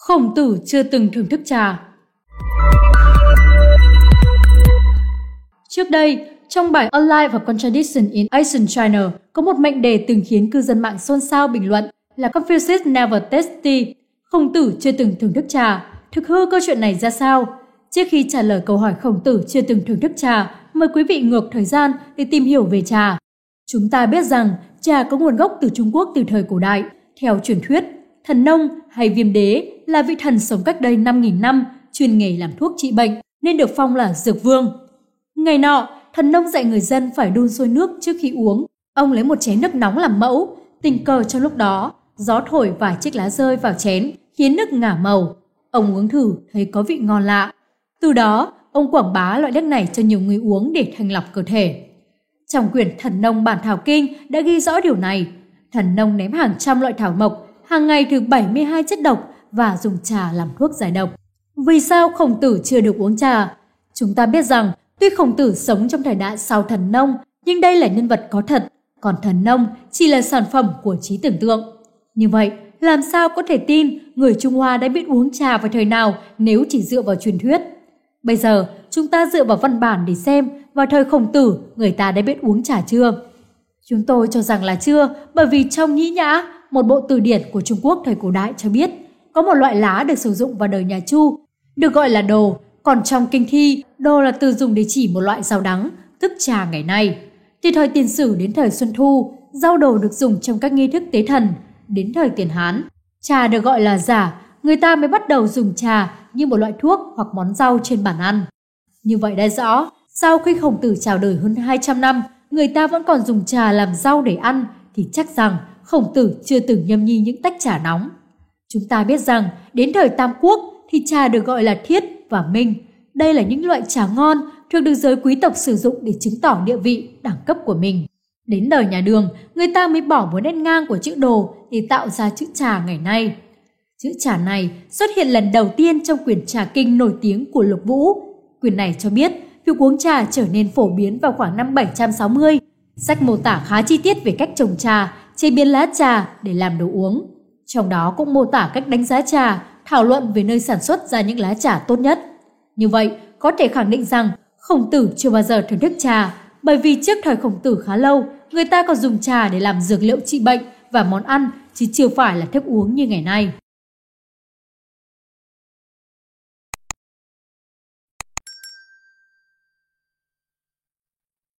Khổng tử chưa từng thưởng thức trà. Trước đây, trong bài Online và Contradiction in Asian China, có một mệnh đề từng khiến cư dân mạng xôn xao bình luận là Confucius never tasted. Khổng tử chưa từng thưởng thức trà. Thực hư câu chuyện này ra sao? Trước khi trả lời câu hỏi khổng tử chưa từng thưởng thức trà, mời quý vị ngược thời gian để tìm hiểu về trà. Chúng ta biết rằng trà có nguồn gốc từ Trung Quốc từ thời cổ đại. Theo truyền thuyết, thần nông hay viêm đế là vị thần sống cách đây 5.000 năm, chuyên nghề làm thuốc trị bệnh, nên được phong là dược vương. Ngày nọ, thần nông dạy người dân phải đun sôi nước trước khi uống. Ông lấy một chén nước nóng làm mẫu, tình cờ trong lúc đó, gió thổi vài chiếc lá rơi vào chén, khiến nước ngả màu. Ông uống thử thấy có vị ngon lạ. Từ đó, ông quảng bá loại nước này cho nhiều người uống để thanh lọc cơ thể. Trong quyển Thần Nông Bản Thảo Kinh đã ghi rõ điều này. Thần nông ném hàng trăm loại thảo mộc, hàng ngày từ 72 chất độc và dùng trà làm thuốc giải độc. Vì sao khổng tử chưa được uống trà? Chúng ta biết rằng tuy khổng tử sống trong thời đại sau thần nông, nhưng đây là nhân vật có thật, còn thần nông chỉ là sản phẩm của trí tưởng tượng. Như vậy, làm sao có thể tin người Trung Hoa đã biết uống trà vào thời nào nếu chỉ dựa vào truyền thuyết? Bây giờ, chúng ta dựa vào văn bản để xem vào thời khổng tử người ta đã biết uống trà chưa? Chúng tôi cho rằng là chưa, bởi vì trong Nhĩ Nhã, một bộ từ điển của Trung Quốc thời cổ đại cho biết có một loại lá được sử dụng vào đời nhà Chu, được gọi là đồ, còn trong kinh thi, đồ là từ dùng để chỉ một loại rau đắng, tức trà ngày nay. Từ thời tiền sử đến thời Xuân Thu, rau đồ được dùng trong các nghi thức tế thần, đến thời tiền Hán. Trà được gọi là giả, người ta mới bắt đầu dùng trà như một loại thuốc hoặc món rau trên bàn ăn. Như vậy đã rõ, sau khi khổng tử chào đời hơn 200 năm, người ta vẫn còn dùng trà làm rau để ăn, thì chắc rằng khổng tử chưa từng nhâm nhi những tách trà nóng. Chúng ta biết rằng đến thời Tam Quốc thì trà được gọi là thiết và minh. Đây là những loại trà ngon thường được giới quý tộc sử dụng để chứng tỏ địa vị, đẳng cấp của mình. Đến đời nhà đường, người ta mới bỏ một nét ngang của chữ đồ để tạo ra chữ trà ngày nay. Chữ trà này xuất hiện lần đầu tiên trong quyển trà kinh nổi tiếng của Lục Vũ. Quyển này cho biết việc uống trà trở nên phổ biến vào khoảng năm 760. Sách mô tả khá chi tiết về cách trồng trà, chế biến lá trà để làm đồ uống. Trong đó cũng mô tả cách đánh giá trà, thảo luận về nơi sản xuất ra những lá trà tốt nhất. Như vậy, có thể khẳng định rằng khổng tử chưa bao giờ thưởng thức trà, bởi vì trước thời khổng tử khá lâu, người ta còn dùng trà để làm dược liệu trị bệnh và món ăn, chứ chưa phải là thức uống như ngày nay.